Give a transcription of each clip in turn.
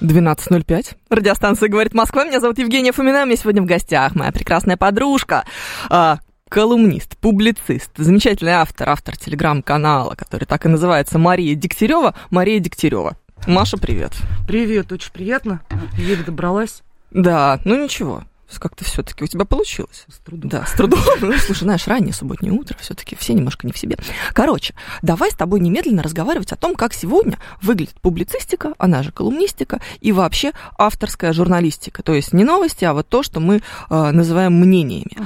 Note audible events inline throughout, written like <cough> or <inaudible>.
12.05. Радиостанция «Говорит Москва». Меня зовут Евгения Фомина. У меня сегодня в гостях моя прекрасная подружка, а, колумнист, публицист, замечательный автор, автор телеграм-канала, который так и называется Мария Дегтярева. Мария Дегтярева. Маша, привет. Привет, очень приятно. Еле добралась. Да, ну ничего, как-то все-таки у тебя получилось. С трудом. Да, с трудом. <laughs> Ну, слушай, знаешь, раннее субботнее утро, все-таки все немножко не в себе. Короче, давай с тобой немедленно разговаривать о том, как сегодня выглядит публицистика, она же колумнистика, и вообще авторская журналистика. То есть не новости, а вот то, что мы э, называем мнениями.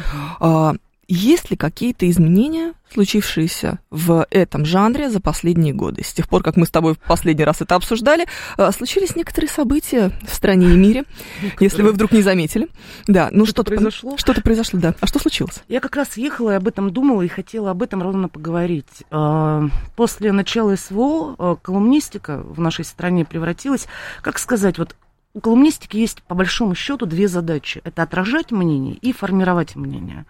Uh-huh. Есть ли какие-то изменения, случившиеся в этом жанре за последние годы? С тех пор, как мы с тобой в последний раз это обсуждали, э, случились некоторые события в стране и мире, некоторые. если вы вдруг не заметили. Да, ну что-то, что произошло. Что-то произошло, да. А что случилось? Я как раз ехала и об этом думала и хотела об этом ровно поговорить. Э, после начала СВО э, колумнистика в нашей стране превратилась, как сказать, вот у колумнистики есть по большому счету две задачи. Это отражать мнение и формировать мнение.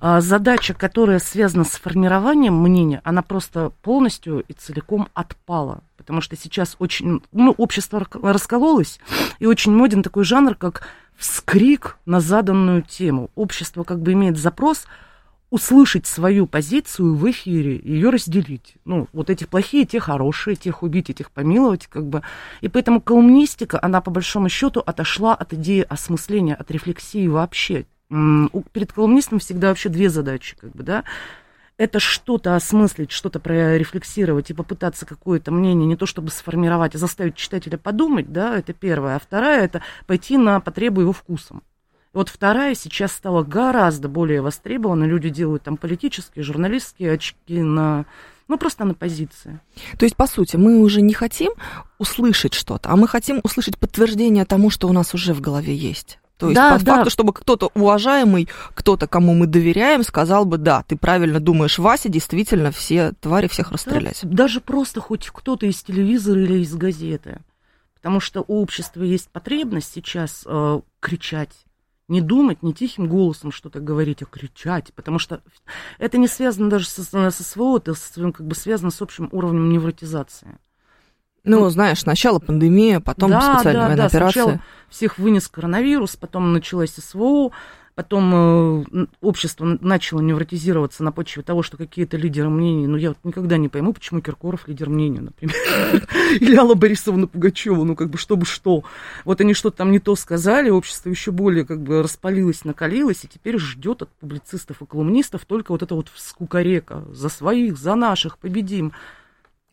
А, задача, которая связана с формированием мнения, она просто полностью и целиком отпала. Потому что сейчас очень, ну, общество раскололось, и очень моден такой жанр, как вскрик на заданную тему. Общество как бы имеет запрос услышать свою позицию в эфире, ее разделить. Ну, вот эти плохие, те хорошие, тех убить, этих помиловать, как бы. И поэтому колумнистика, она по большому счету отошла от идеи осмысления, от рефлексии вообще перед колумнистом всегда вообще две задачи, как бы, да, это что-то осмыслить, что-то прорефлексировать и попытаться какое-то мнение не то чтобы сформировать, а заставить читателя подумать, да, это первое. А вторая – это пойти на потребу его вкусом. Вот вторая сейчас стала гораздо более востребована. Люди делают там политические, журналистские очки на ну, просто на позиции. То есть, по сути, мы уже не хотим услышать что-то, а мы хотим услышать подтверждение тому, что у нас уже в голове есть. То есть, да, по да. факту, чтобы кто-то уважаемый, кто-то, кому мы доверяем, сказал бы, да, ты правильно думаешь, Вася, действительно, все твари всех расстрелять. Да, даже просто хоть кто-то из телевизора или из газеты. Потому что у общества есть потребность сейчас э, кричать, не думать, не тихим голосом что-то говорить, а кричать, потому что это не связано даже со, со СВО, это как бы связано с общим уровнем невротизации. Ну, знаешь, сначала пандемия, потом да, специальная да, военная да, операция. Сначала всех вынес коронавирус, потом началась СВО, потом э, общество начало невротизироваться на почве того, что какие-то лидеры мнений, ну, я вот никогда не пойму, почему Киркоров лидер мнения, например, <laughs> или Алла Борисовна Пугачева, ну, как бы, чтобы что. Вот они что-то там не то сказали, общество еще более, как бы, распалилось, накалилось, и теперь ждет от публицистов и колумнистов только вот это вот скукарека. За своих, за наших победим.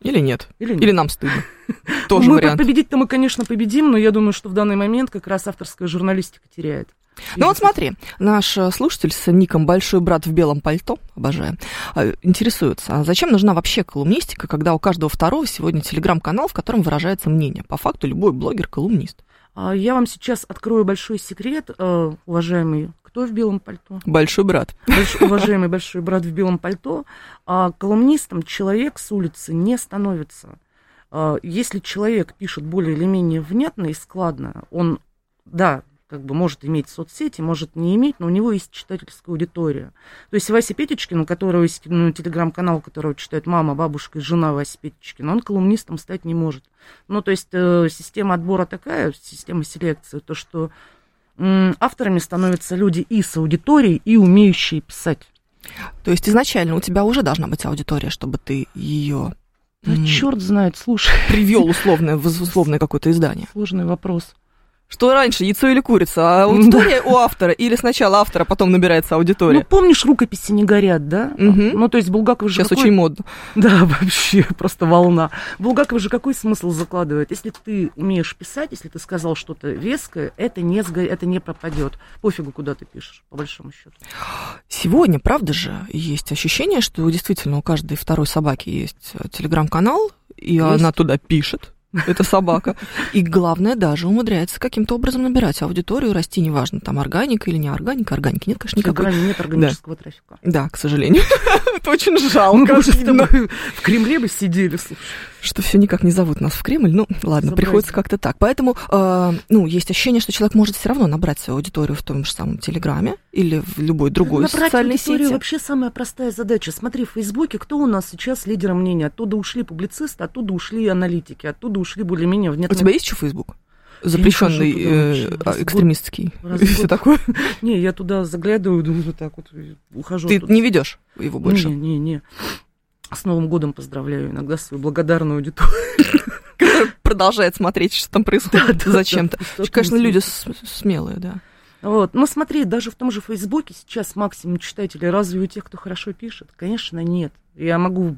Или нет. Или, нет. Или нам стыдно. <laughs> Тоже мы вариант. победить-то мы, конечно, победим, но я думаю, что в данный момент как раз авторская журналистика теряет. Ну вот смотри, наш э, слушатель с ником «Большой брат в белом пальто», обожаю, э, интересуется, а зачем нужна вообще колумнистика, когда у каждого второго сегодня телеграм-канал, в котором выражается мнение? По факту любой блогер – колумнист. А я вам сейчас открою большой секрет, э, уважаемый кто в белом пальто? Большой брат. Больш, уважаемый большой брат в белом пальто. А колумнистом человек с улицы не становится. А, если человек пишет более или менее внятно и складно, он, да, как бы может иметь соцсети, может не иметь, но у него есть читательская аудитория. То есть Вася Петечкин, у которого есть ну, телеграм-канал, которого читает мама, бабушка и жена Вася Петечкина, он колумнистом стать не может. Ну, то есть э, система отбора такая, система селекции, то, что авторами становятся люди и с аудиторией, и умеющие писать. То есть изначально у тебя уже должна быть аудитория, чтобы ты ее да черт знает, слушай. Привел условное, в <laughs> условное какое-то издание. Сложный вопрос. Что раньше, яйцо или курица? А аудитория да. у автора или сначала автора, а потом набирается аудитория? Ну, помнишь, рукописи не горят, да? Угу. Ну, то есть Булгаков же Сейчас какой... очень модно. Да, <laughs> вообще, просто волна. Булгаков же какой смысл закладывает? Если ты умеешь писать, если ты сказал что-то веское, это не, сго... это не пропадет. Пофигу, куда ты пишешь, по большому счету. Сегодня, правда же, есть ощущение, что действительно у каждой второй собаки есть телеграм-канал, и есть. она туда пишет <laughs> эта собака. И главное, даже умудряется каким-то образом набирать аудиторию, расти, неважно, там органика или не органика. Органики нет, конечно, никакой. Нет органического да. трафика. Да, к сожалению. <laughs> Это очень жалко. В Кремле бы сидели, слушай что все никак не зовут нас в Кремль. Ну, ладно, Забрать. приходится как-то так. Поэтому, э, ну, есть ощущение, что человек может все равно набрать свою аудиторию в том же самом Телеграме или в любой другой набрать социальной сети. вообще самая простая задача. Смотри, в Фейсбуке, кто у нас сейчас лидер мнения? Оттуда ушли публицисты, оттуда ушли аналитики, оттуда ушли более-менее внятные... У тебя есть еще Фейсбук? запрещенный э, экстремистский и все такое. Не, я туда заглядываю, думаю, вот так вот ухожу. Ты не ведешь его больше? Не, не, не. С Новым годом поздравляю иногда свою благодарную аудиторию. <laughs> Продолжает смотреть, что там происходит зачем-то. Конечно, люди смелые, да. Вот. Но смотри, даже в том же Фейсбуке сейчас максимум читателей разве у тех, кто хорошо пишет? Конечно, нет. Я могу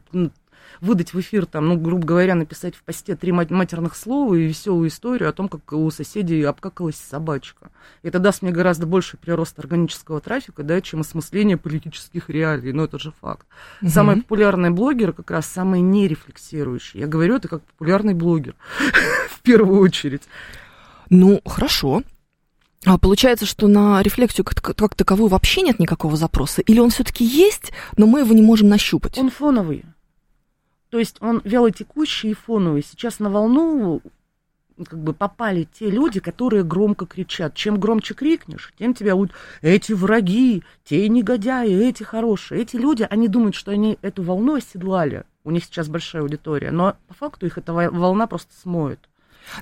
выдать в эфир, там, ну, грубо говоря, написать в посте три матерных слова и веселую историю о том, как у соседей обкакалась собачка. Это даст мне гораздо больше прирост органического трафика, да, чем осмысление политических реалий, но это же факт. Угу. Самые популярные блогеры как раз самые нерефлексирующие. Я говорю это как популярный блогер <laughs> в первую очередь. Ну, хорошо. А получается, что на рефлексию как, как таковую вообще нет никакого запроса? Или он все-таки есть, но мы его не можем нащупать? Он фоновый. То есть он вялотекущий и фоновый. Сейчас на волну как бы попали те люди, которые громко кричат. Чем громче крикнешь, тем тебя будут эти враги, те негодяи, эти хорошие. Эти люди, они думают, что они эту волну оседлали. У них сейчас большая аудитория, но по факту их эта волна просто смоет.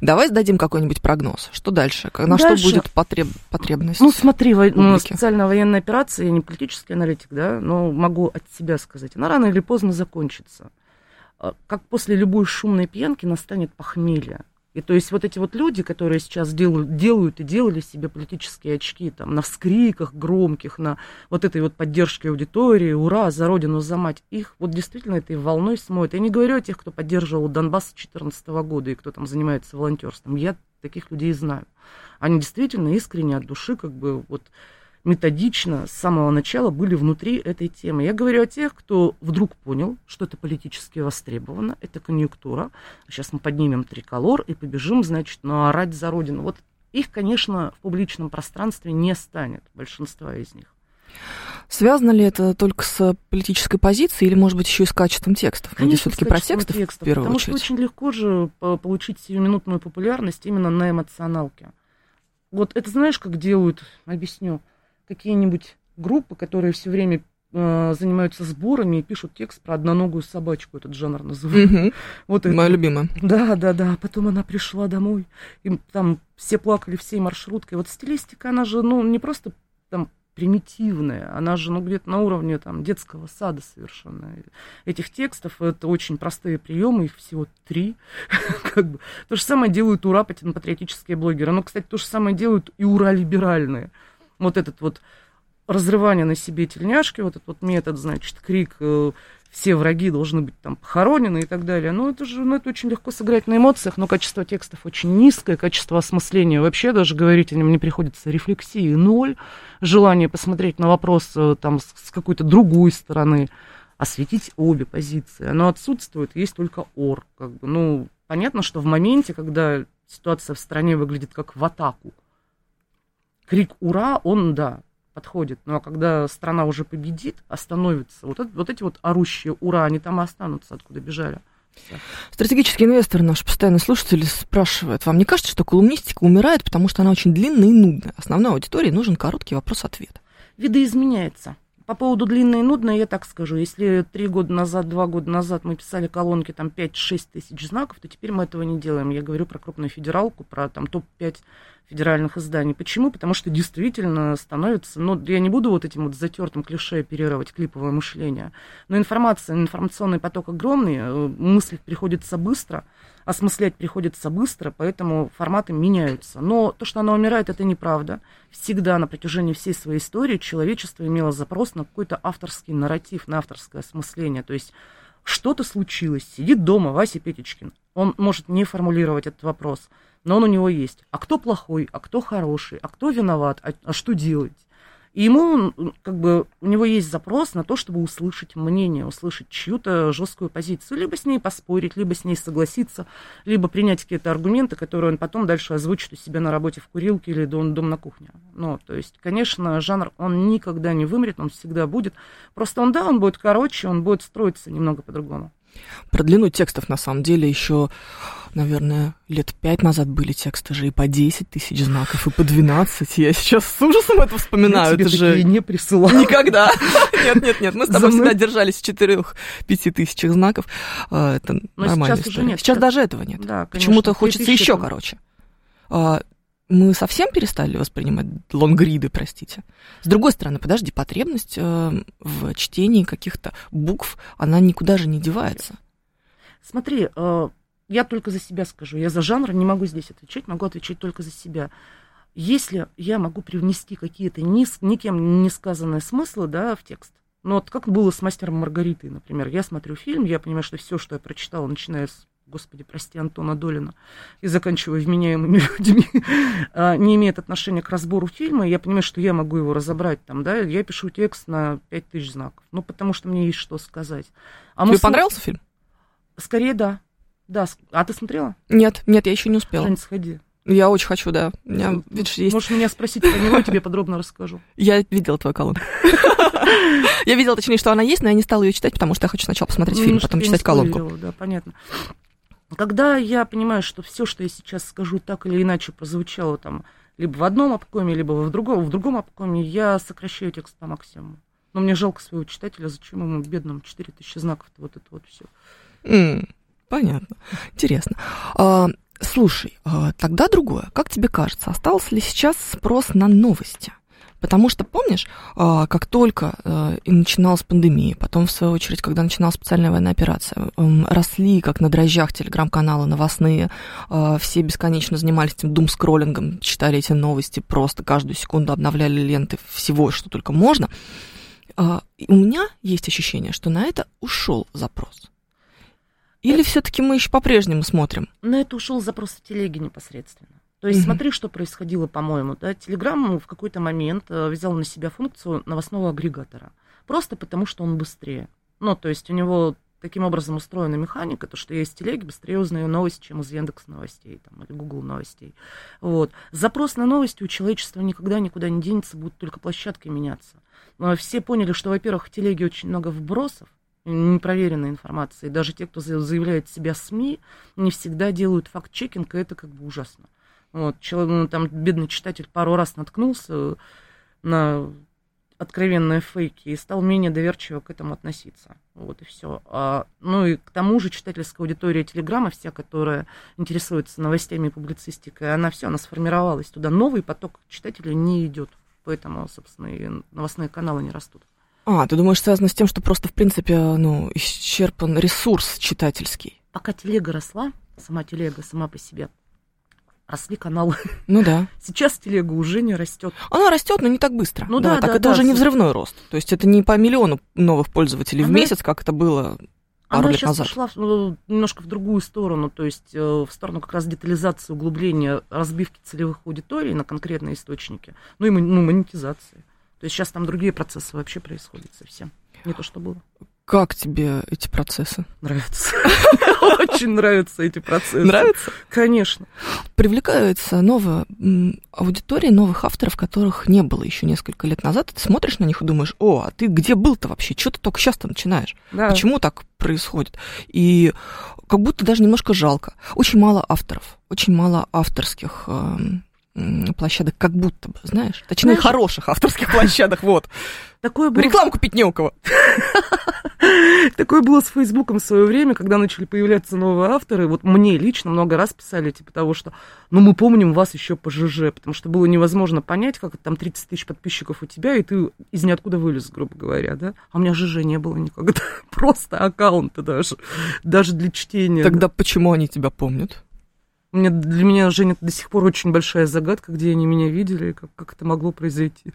Давай сдадим какой-нибудь прогноз. Что дальше? На дальше, что будет потреб, потребность? Ну, смотри, во, ну, специальная военная операция, я не политический аналитик, да, но могу от себя сказать, она рано или поздно закончится. А, как после любой шумной пьянки настанет похмелье. И то есть вот эти вот люди, которые сейчас делают, делают и делали себе политические очки там, на вскриках громких, на вот этой вот поддержке аудитории, ура, за родину, за мать, их вот действительно этой волной смоет. Я не говорю о тех, кто поддерживал Донбасс с 2014 года и кто там занимается волонтерством. Я таких людей знаю. Они действительно искренне от души как бы вот методично с самого начала были внутри этой темы. Я говорю о тех, кто вдруг понял, что это политически востребовано, это конъюнктура. Сейчас мы поднимем триколор и побежим, значит, наорать за Родину. Вот их, конечно, в публичном пространстве не станет, большинства из них. Связано ли это только с политической позицией или, может быть, еще и с качеством текстов? Конечно, все-таки про текстов, текстов, в первую потому очередь. что очень легко же получить сиюминутную популярность именно на эмоционалке. Вот это знаешь, как делают, объясню какие-нибудь группы, которые все время э, занимаются сборами и пишут текст про одноногую собачку, этот жанр называют. Угу. Вот Моя это. любимая. Да, да, да. Потом она пришла домой, и там все плакали всей маршруткой. Вот стилистика, она же, ну, не просто там примитивная, она же, ну, где-то на уровне там детского сада совершенно. Этих текстов это очень простые приемы, их всего три. <laughs> как бы. То же самое делают ура патриотические блогеры. Но, кстати, то же самое делают и ура либеральные вот этот вот разрывание на себе тельняшки, вот этот вот метод, значит, крик, э, все враги должны быть там похоронены и так далее. Ну, это же, ну, это очень легко сыграть на эмоциях, но качество текстов очень низкое, качество осмысления вообще даже говорить о нем не приходится рефлексии ноль, желание посмотреть на вопрос э, там с, какой-то другой стороны, осветить обе позиции. Оно отсутствует, есть только ор. Как бы. Ну, понятно, что в моменте, когда ситуация в стране выглядит как в атаку, крик «Ура!», он, да, подходит. Ну, а когда страна уже победит, остановится, вот, это, вот эти вот орущие «Ура!», они там и останутся, откуда бежали. Стратегический инвестор, наш постоянный слушатель, спрашивает, вам не кажется, что колумнистика умирает, потому что она очень длинная и нудная? Основной аудитории нужен короткий вопрос-ответ. Видоизменяется. По поводу длинной и нудной я так скажу. Если три года назад, два года назад мы писали колонки там 5-6 тысяч знаков, то теперь мы этого не делаем. Я говорю про крупную федералку, про там топ-5 федеральных изданий. Почему? Потому что действительно становится, ну, я не буду вот этим вот затертым клише оперировать, клиповое мышление, но информация, информационный поток огромный, э, мыслить приходится быстро, осмыслять приходится быстро, поэтому форматы меняются. Но то, что она умирает, это неправда. Всегда на протяжении всей своей истории человечество имело запрос на какой-то авторский нарратив, на авторское осмысление. То есть что-то случилось, сидит дома Вася Петечкин. Он может не формулировать этот вопрос, но он у него есть. А кто плохой, а кто хороший, а кто виноват, а, а что делать? И ему, как бы, у него есть запрос на то, чтобы услышать мнение, услышать чью-то жесткую позицию, либо с ней поспорить, либо с ней согласиться, либо принять какие-то аргументы, которые он потом дальше озвучит у себя на работе в курилке или дом, дом на кухне. Ну, то есть, конечно, жанр, он никогда не вымрет, он всегда будет. Просто он, да, он будет короче, он будет строиться немного по-другому. Про длину текстов, на самом деле, еще, наверное, лет пять назад были тексты же и по 10 тысяч знаков, и по 12. Я сейчас с ужасом это вспоминаю. Я тебе это же не присылал. Никогда. <laughs> Нет, нет, нет. Мы с тобой всегда держались в 4-5 тысячах знаков. А, это Но нормально. сейчас уже нет. Сейчас даже этого нет. Да, Почему-то хочется еще короче. Мы совсем перестали воспринимать лонгриды, простите. С другой стороны, подожди, потребность э, в чтении каких-то букв, она никуда же не девается. Смотри, э, я только за себя скажу. Я за жанр не могу здесь отвечать, могу отвечать только за себя. Если я могу привнести какие-то ни, никем не сказанные смыслы да, в текст, ну вот как было с мастером Маргаритой, например. Я смотрю фильм, я понимаю, что все, что я прочитала, начиная с господи, прости, Антона Долина, и заканчивая вменяемыми <laughs> людьми, а, не имеет отношения к разбору фильма, я понимаю, что я могу его разобрать там, да, я пишу текст на 5000 знаков, ну, потому что мне есть что сказать. А Тебе понравился фильм? Скорее, да. Да, а ты смотрела? Нет, нет, я еще не успела. Жень, сходи. Я очень хочу, да. У меня, видишь, есть... Можешь меня спросить про него, я тебе подробно расскажу. <laughs> Я видела твою колонку. <laughs> Я видела, точнее, что она есть, но я не стала ее читать, потому что я хочу сначала посмотреть фильм, потом читать колонку. Да, понятно. Когда я понимаю, что все, что я сейчас скажу, так или иначе прозвучало там либо в одном обкоме, либо в другом, в другом обкоме, я сокращаю текст по максимуму. Но мне жалко своего читателя, зачем ему бедному 4000 знаков вот это вот все. Mm, понятно. Интересно. А, слушай, а, тогда другое. Как тебе кажется, остался ли сейчас спрос на новости? Потому что, помнишь, а, как только а, и начиналась пандемия, потом, в свою очередь, когда начиналась специальная военная операция, росли, как на дрожжах, телеграм-каналы новостные, а, все бесконечно занимались этим дум-скроллингом, читали эти новости, просто каждую секунду обновляли ленты всего, что только можно. И у меня есть ощущение, что на это ушел запрос. Или все-таки мы еще по-прежнему смотрим? На это ушел запрос в телеге непосредственно. То есть mm-hmm. смотри, что происходило, по-моему. Да? Телеграм в какой-то момент э, взял на себя функцию новостного агрегатора. Просто потому, что он быстрее. Ну, то есть у него таким образом устроена механика, то, что я из телеги быстрее узнаю новости, чем из Яндекс новостей там, или Google новостей. Вот. Запрос на новости у человечества никогда никуда не денется, будут только площадкой меняться. Но все поняли, что, во-первых, в телеге очень много вбросов, непроверенной информации. Даже те, кто заявляет себя СМИ, не всегда делают факт-чекинг, и это как бы ужасно. Вот, человек, ну, там бедный читатель пару раз наткнулся на откровенные фейки и стал менее доверчиво к этому относиться. Вот и все. А, ну и к тому же читательская аудитория Телеграма, вся, которая интересуется новостями и публицистикой, она все, она сформировалась туда. Новый поток читателей не идет. Поэтому, собственно, и новостные каналы не растут. А, ты думаешь, связано с тем, что просто, в принципе, ну, исчерпан ресурс читательский? Пока телега росла, сама телега сама по себе, росли каналы. Ну да. <laughs> Сейчас телега уже не растет. Она растет, но не так быстро. Ну да, так да, это да, уже не слушай. взрывной рост. То есть это не по миллиону новых пользователей в Она- месяц, как это было пару Она лет сейчас назад. пошла в- ну, немножко в другую сторону, то есть э, в сторону как раз детализации, углубления, разбивки целевых аудиторий на конкретные источники, ну и ну, монетизации. То есть сейчас там другие процессы вообще происходят совсем. Не то, что было. Как тебе эти процессы? Нравится. <laughs> Очень нравятся эти процессы. Нравится? Конечно. Привлекается новая аудитория новых авторов, которых не было еще несколько лет назад. Ты смотришь на них и думаешь, о, а ты где был-то вообще? Что ты только сейчас-то начинаешь? Да. Почему так происходит? И как будто даже немножко жалко. Очень мало авторов, очень мало авторских эм, площадок, как будто бы, знаешь? Точнее, Знаешь- хороших авторских площадок, вот. Такое было, Рекламу купить не у кого. <laughs> такое было с Фейсбуком в свое время, когда начали появляться новые авторы. Вот мне лично много раз писали, типа того, что ну мы помним вас еще по ЖЖ, потому что было невозможно понять, как там 30 тысяч подписчиков у тебя, и ты из ниоткуда вылез, грубо говоря, да? А у меня ЖЖ не было никогда. <laughs> Просто аккаунты даже. Даже для чтения. Тогда почему они тебя помнят? Меня, для меня, Женя, до сих пор очень большая загадка, где они меня видели, как, как это могло произойти.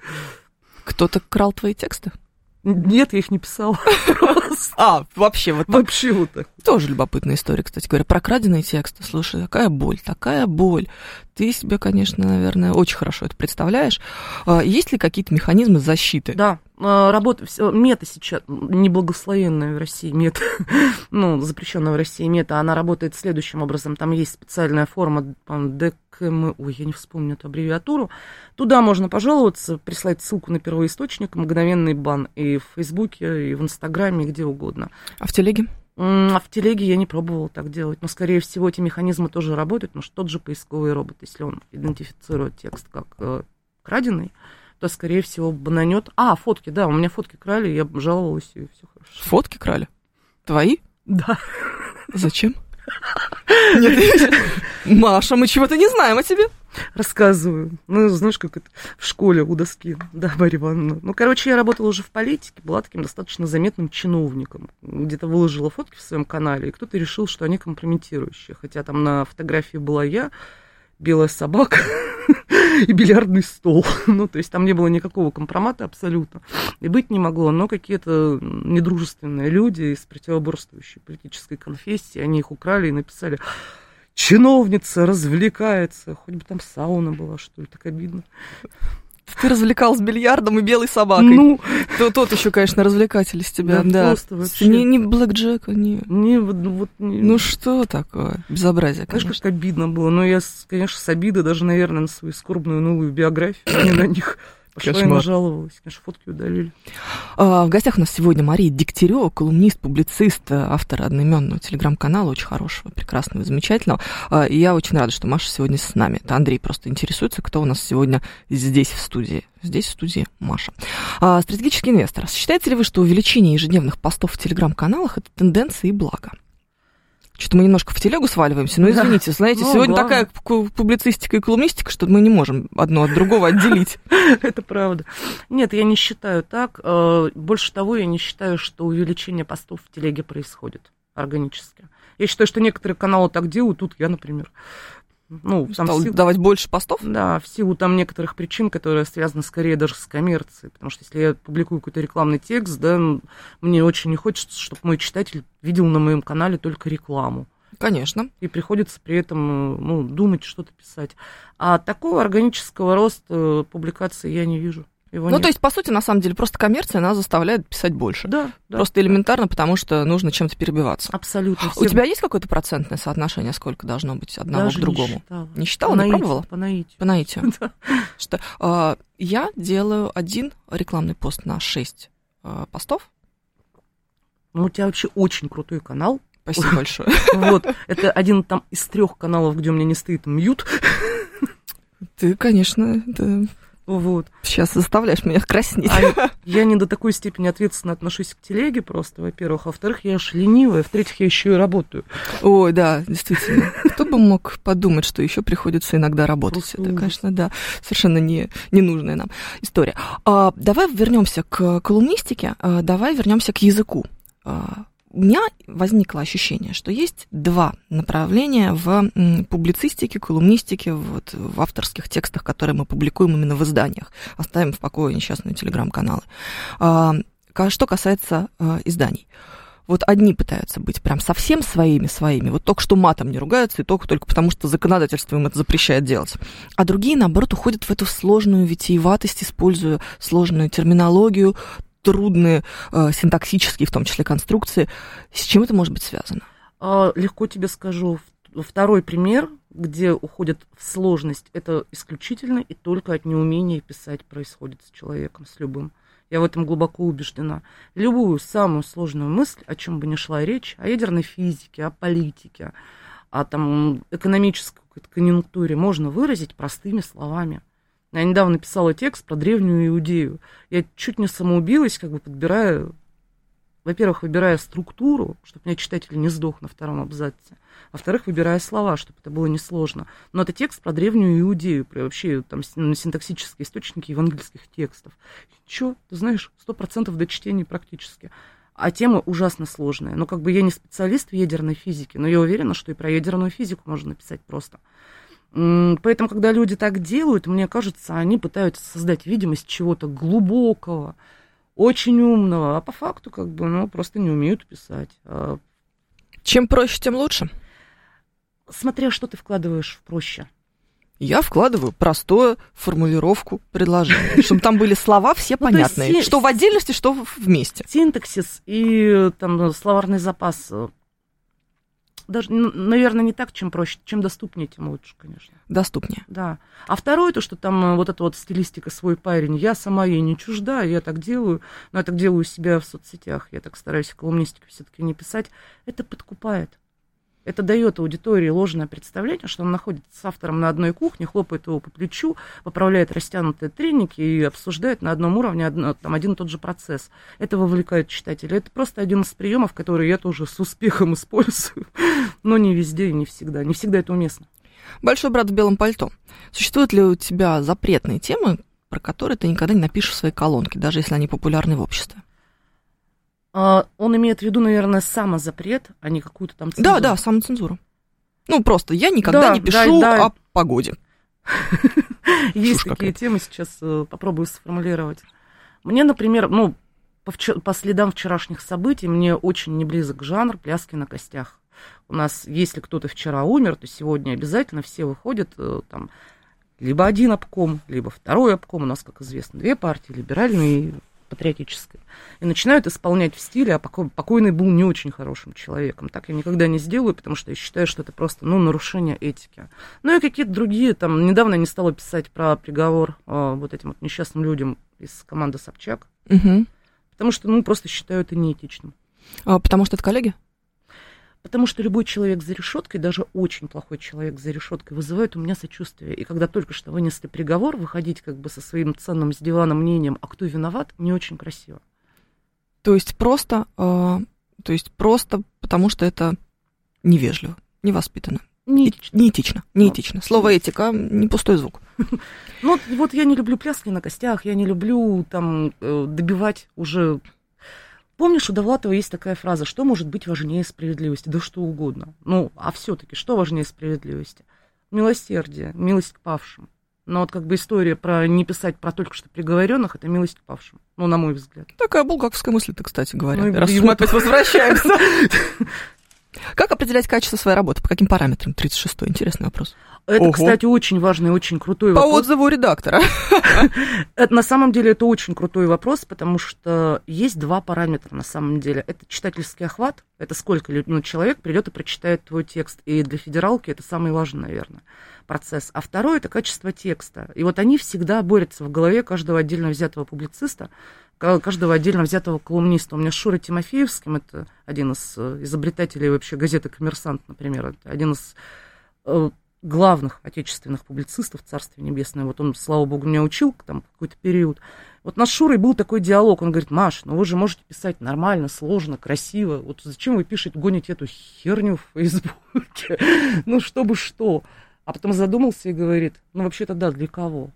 Кто-то крал твои тексты? Нет, я их не писала. <laughs> А, вообще вот Вообще вот так. Тоже любопытная история, кстати говоря, про краденые тексты. Слушай, такая боль, такая боль. Ты себе, конечно, наверное, очень хорошо это представляешь. А, Есть ли какие-то механизмы защиты? Да, а, работа, мета сейчас, неблагословенная в России мета, <laughs> ну, запрещенная в России мета, она работает следующим образом. Там есть специальная форма, по-моему, Ой, я не вспомню эту аббревиатуру. Туда можно пожаловаться, прислать ссылку на первоисточник, мгновенный бан и в Фейсбуке, и в Инстаграме, и где угодно. А в телеге? А в телеге я не пробовала так делать. Но, скорее всего, эти механизмы тоже работают, потому что тот же поисковый робот, если он идентифицирует текст как э, краденый, то, скорее всего, бананет. А, фотки, да, у меня фотки крали, я жаловалась, и все хорошо. Фотки крали? Твои? Да. Зачем? Нет, Маша, мы чего-то не знаем о тебе. Рассказываю. Ну, знаешь, как это в школе у доски. Да, Марья Ивановна. Ну, короче, я работала уже в политике, была таким достаточно заметным чиновником. Где-то выложила фотки в своем канале, и кто-то решил, что они компрометирующие. Хотя там на фотографии была я, белая собака и бильярдный стол. <laughs> Ну, то есть там не было никакого компромата абсолютно. И быть не могло, но какие-то недружественные люди из противоборствующей политической конфессии, они их украли и написали чиновница развлекается. Хоть бы там сауна была, что ли, так обидно. Ты развлекал с бильярдом и белой собакой. Ну, То- тот еще, конечно, развлекатель из тебя. Да, Да, просто вообще. Не, не Блэк Джека, не... не, вот, ну, вот, не- Ну что такое? Безобразие, знаешь, конечно. как обидно было. Но я, конечно, с обидой даже, наверное, на свою скорбную нулую биографию, не на них. Пошла и Кошмар. нажаловалась. Конечно, фотки удалили. А, В гостях у нас сегодня Мария Дегтярева, колумнист, публицист, автор одноименного телеграм-канала, очень хорошего, прекрасного, замечательного. А, И я очень рада, что Маша сегодня с нами. Это Андрей просто интересуется, кто у нас сегодня здесь в студии. Здесь в студии Маша. А, Стратегический инвестор. Считаете ли вы, что увеличение ежедневных постов в телеграм-каналах это тенденция и благо? Что-то мы немножко в телегу сваливаемся, но Да. извините, <laughs> знаете, Ну, сегодня главное- такая публицистика и колумнистика, что мы не можем одно от другого отделить. <laughs> Это правда. Нет, я не считаю так. Э, Больше того, я не считаю, что увеличение постов в телеге происходит органически. Я считаю, что некоторые каналы так делают, тут я, например. Ну, там Стал силу- давать больше постов? Да, в силу там некоторых причин, которые связаны скорее даже с коммерцией. Потому что если я публикую какой-то рекламный текст, да, м, мне очень не хочется, чтобы мой читатель видел на моем канале только рекламу. Конечно. И приходится при этом ну, думать, что-то писать. А такого органического роста э, публикации я не вижу. Его Ну, нет. то есть, по сути, на самом деле, просто коммерция нас заставляет писать больше. Да, да. Просто элементарно, потому что нужно чем-то перебиваться. Абсолютно. У тебя есть какое-то процентное соотношение, сколько должно быть одного Даже к другому? Не считала. Не считала, По не наитию, пробовала? По наитию. По наитию. <laughs> Да. Что, а, я делаю один рекламный пост на 6 постов. Ну, у тебя вообще очень крутой канал. Спасибо большое. Вот. Это один там из трех каналов, где у меня не стоит мьют. Ты, конечно, да, Вот. сейчас заставляешь меня краснеть. А <laughs> я не до такой степени ответственно отношусь к телеге просто, во-первых. А во-вторых, я аж ленивая. В-третьих, я еще и работаю. Ой, да, действительно. Кто бы мог подумать, что еще приходится иногда работать. Просто Это, конечно, да, совершенно не, ненужная нам история. А, давай вернемся к колумнистике, а, давай вернемся к языку. А, у меня возникло ощущение, что есть два направления в публицистике, колумнистике, вот, в авторских текстах, которые мы публикуем именно в изданиях. Оставим в покое несчастные телеграм-каналы. А, что касается а, изданий. Вот одни пытаются быть прям совсем своими своими, вот только что матом не ругаются, и только, только потому, что законодательство им это запрещает делать. А другие, наоборот, уходят в эту сложную витиеватость, используя сложную терминологию, трудные э, синтаксические, в том числе, конструкции. С чем это может быть связано? А, Легко тебе скажу. Второй пример, где уходят в сложность, это исключительно и только от неумения писать происходит с человеком, с любым. Я в этом глубоко убеждена. Любую самую сложную мысль, о чем бы ни шла речь, о ядерной физике, о политике, о там, экономической конъюнктуре, можно выразить простыми словами. Я недавно писала текст про древнюю Иудею. Я чуть не самоубилась, как бы подбирая во-первых, выбирая структуру, чтобы у меня читатель не сдох на втором абзаце. Во-вторых, выбирая слова, чтобы это было несложно. Но это текст про древнюю Иудею, про вообще там на синтаксические источники евангельских текстов. Чё, ты знаешь, сто процентов до чтения практически. А тема ужасно сложная. Но как бы я не специалист в ядерной физике, но я уверена, что и про ядерную физику можно написать просто. Поэтому, когда люди так делают, мне кажется, они пытаются создать видимость чего-то глубокого, очень умного, а по факту как бы, ну, просто не умеют писать. А Чем проще, тем лучше. Смотря что ты вкладываешь в проще. Я вкладываю простую формулировку предложения, чтобы там были слова все <laughs> Ну, понятные. Что в отдельности, что вместе. Синтаксис и там словарный запас э, даже, ну, наверное, не так, чем проще, чем доступнее, тем лучше, конечно. Доступнее. Да. А второе, то, что там э, вот эта вот стилистика свой парень, я сама ей не чужда, я так делаю, но я так делаю у себя в соцсетях, я так стараюсь колумнистику все-таки не писать, это подкупает. Это дает аудитории ложное представление, что он находится с автором на одной кухне, хлопает его по плечу, поправляет растянутые треники и обсуждает на одном уровне одно- там, один и тот же процесс. Это вовлекает читателя. Это просто один из приемов, который я тоже с успехом использую, но не везде и не всегда. Не всегда это уместно. Большой брат в белом пальто. Существуют ли у тебя запретные темы, про которые ты никогда не напишешь в своей колонке, даже если они популярны в обществе? А, Он имеет в виду, наверное, самозапрет, а не какую-то там Да, цензуру. да, самоцензуру. Ну, просто я никогда Да, не да, пишу да. о погоде. <laughs> Есть такие темы, сейчас э, попробую сформулировать. Мне, например, ну, по следам вчерашних событий, мне очень не близок жанр пляски на костях. У нас, если кто-то вчера умер, то сегодня обязательно все выходят э, там либо один обком, либо второй обком. У нас, как известно, две партии, либеральная и патриотическая. И начинают исполнять в стиле, а покой- покойный был не очень хорошим человеком. Так я никогда не сделаю, потому что я считаю, что это просто ну, нарушение этики. Ну и какие-то другие, там, недавно я не стала писать про приговор э, вот этим вот несчастным людям из команды Собчак, Мгм. потому что, ну, просто считаю это неэтичным. А, потому что это коллеги? Потому что любой человек за решеткой, даже очень плохой человек за решеткой, вызывает у меня сочувствие. И когда только что вынесли приговор, выходить как бы со своим ценным с дивана мнением, а кто виноват, не очень красиво. То есть просто, э, то есть просто потому что это невежливо, невоспитанно, Неэтично. неэтично, неэтично. Слово этика не пустой звук. <laughs> Ну, вот- вот я не люблю пляски на костях, я не люблю там э, добивать уже... Помнишь, у Довлатова есть такая фраза, что может быть важнее справедливости? Да что угодно. Ну, а все-таки, что важнее справедливости? Милосердие, милость к павшим. Но вот как бы история про не писать про только что приговоренных, это милость к павшим. Ну, на мой взгляд. Такая булгаковская мысль-то, кстати говоря. Ну, раз мы опять возвращаемся. <laughs> Как определять качество своей работы? По каким параметрам? 36-й. Интересный вопрос. Это, Ого. кстати, очень важный, очень крутой По вопрос. отзыву редактора. <laughs> Это, на самом деле это очень крутой вопрос, потому что есть два параметра на самом деле. Это читательский охват, это сколько ну, человек придет и прочитает твой текст. И для федералки это самый важный, наверное, процесс. А второе это качество текста. И вот они всегда борются в голове каждого отдельно взятого публициста, ка- каждого отдельно взятого колумниста. У меня с Шурой Тимофеевским, это один из э, изобретателей вообще газеты «Коммерсант», например, один из э, главных отечественных публицистов, Царствие Небесное. Вот он, слава богу, меня учил там какой-то период. Вот с Шурой был такой диалог. Он говорит, Маш, ну вы же можете писать нормально, сложно, красиво. Вот зачем вы пишете, гоните эту херню в <laughs> Фейсбуке? Ну, чтобы что? А потом задумался и говорит, ну, вообще-то да, для кого?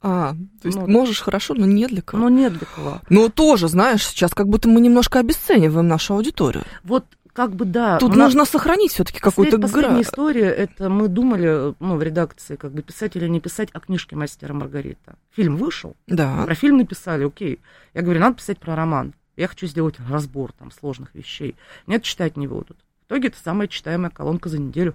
А, то есть Ну, можешь хорошо, но не для кого. Ну, нет для кого. Ну, тоже, знаешь, сейчас как будто мы немножко обесцениваем нашу аудиторию. Вот как бы да. Тут нас- нужно сохранить все-таки какую-то Послед- Последняя грань. история, это мы думали, ну, в редакции, как бы писать или не писать о книжке «Мастера Маргарита». Фильм вышел, Да. Про фильм написали, окей. Я говорю, надо писать про роман. Я хочу сделать разбор там сложных вещей. Нет, читать не будут. В итоге это самая читаемая колонка за неделю.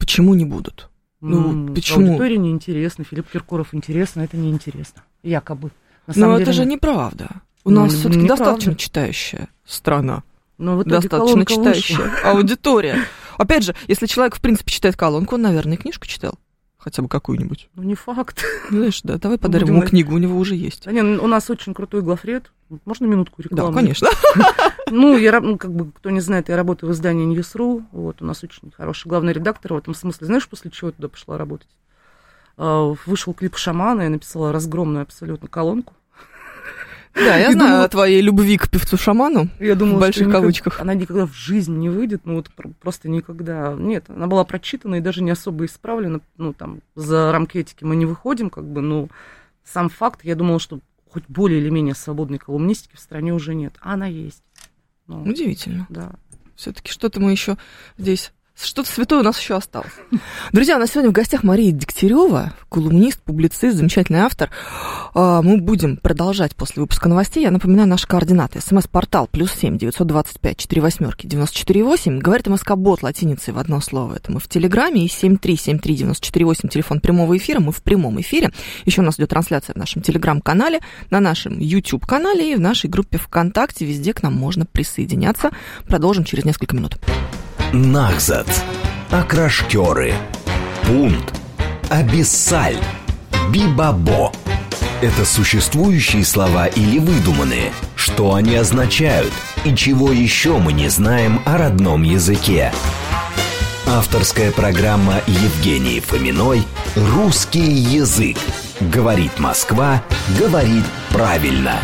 Почему не будут? Ну, М, почему? Аудитории неинтересно, Филипп Киркоров интересно, это неинтересно. Якобы. На Но самом это деле же неправда. У Ну, нас все-таки достаточно читающая страна. Но в итоге достаточно читающая аудитория. <laughs> Опять же, если человек, в принципе, читает колонку, он, наверное, и книжку читал. Хотя бы какую-нибудь. Ну, не факт. Знаешь, да, давай подарим Будем ему на- книгу, у него уже есть. Да не, у нас очень крутой главред. Можно минутку рекламы? Да, конечно. <laughs> Ну, я, ну, как бы, кто не знает, я работаю в издании News.ru. Вот, у нас очень хороший главный редактор в этом смысле. Знаешь, после чего я туда пошла работать? А, Вышел клип «Шамана», я написала разгромную абсолютно колонку. Да, я И знаю думала- о твоей любви к певцу-шаману. Я думала, В больших кавычках. она никогда в жизни не выйдет, ну вот пр- просто никогда. Нет, она была прочитана и даже не особо исправлена. Ну, там, за рамки этики мы не выходим, как бы, ну, сам факт, я думала, что хоть более или менее свободной колумнистики в стране уже нет. А она есть. Ну, Удивительно. да. Все-таки что-то мы еще здесь Что-то святое у нас еще осталось. Друзья, у нас сегодня в гостях Мария Дегтярева, колумнист, публицист, замечательный автор. А, мы будем продолжать после выпуска новостей. Я напоминаю наши координаты. СМС-портал плюс семь девятьсот двадцать пять четыре восьмерки девяносто четыре восемь. Говорит МСК-бот латиницей в одно слово. Это мы в Телеграме. И семь три семь три девяносто четыре восемь телефон прямого эфира. Мы в прямом эфире. Еще у нас идет трансляция в нашем Телеграм-канале, на нашем YouTube-канале и в нашей группе ВКонтакте. Везде к нам можно присоединяться. Продолжим через несколько минут. Нахзат. Окрашкеры. Пунт. Абиссаль. Бибабо. Это существующие слова или выдуманные? Что они означают? И чего еще мы не знаем о родном языке? Авторская программа Евгении Фоминой «Русский язык». Говорит Москва, говорит правильно.